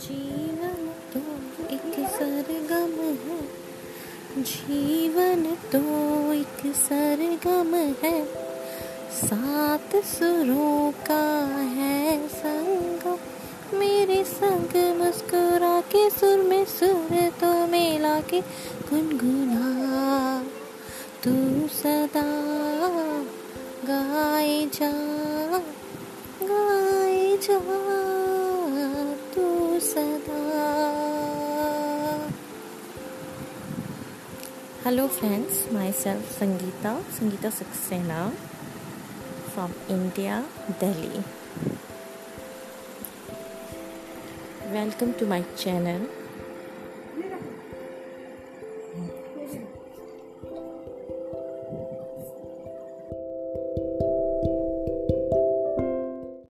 जीवन तो एक सरगम है। जीवन तो एक सरगम है। सात सुरों का है संगम मेरे संग मुस्कुरा के सुर में सुर तो मिला के गुनगुना। तू सदा गाए जा गाए जा। Hello friends, myself Sangeeta, Sangeeta Saxena from India, Delhi. Welcome to my channel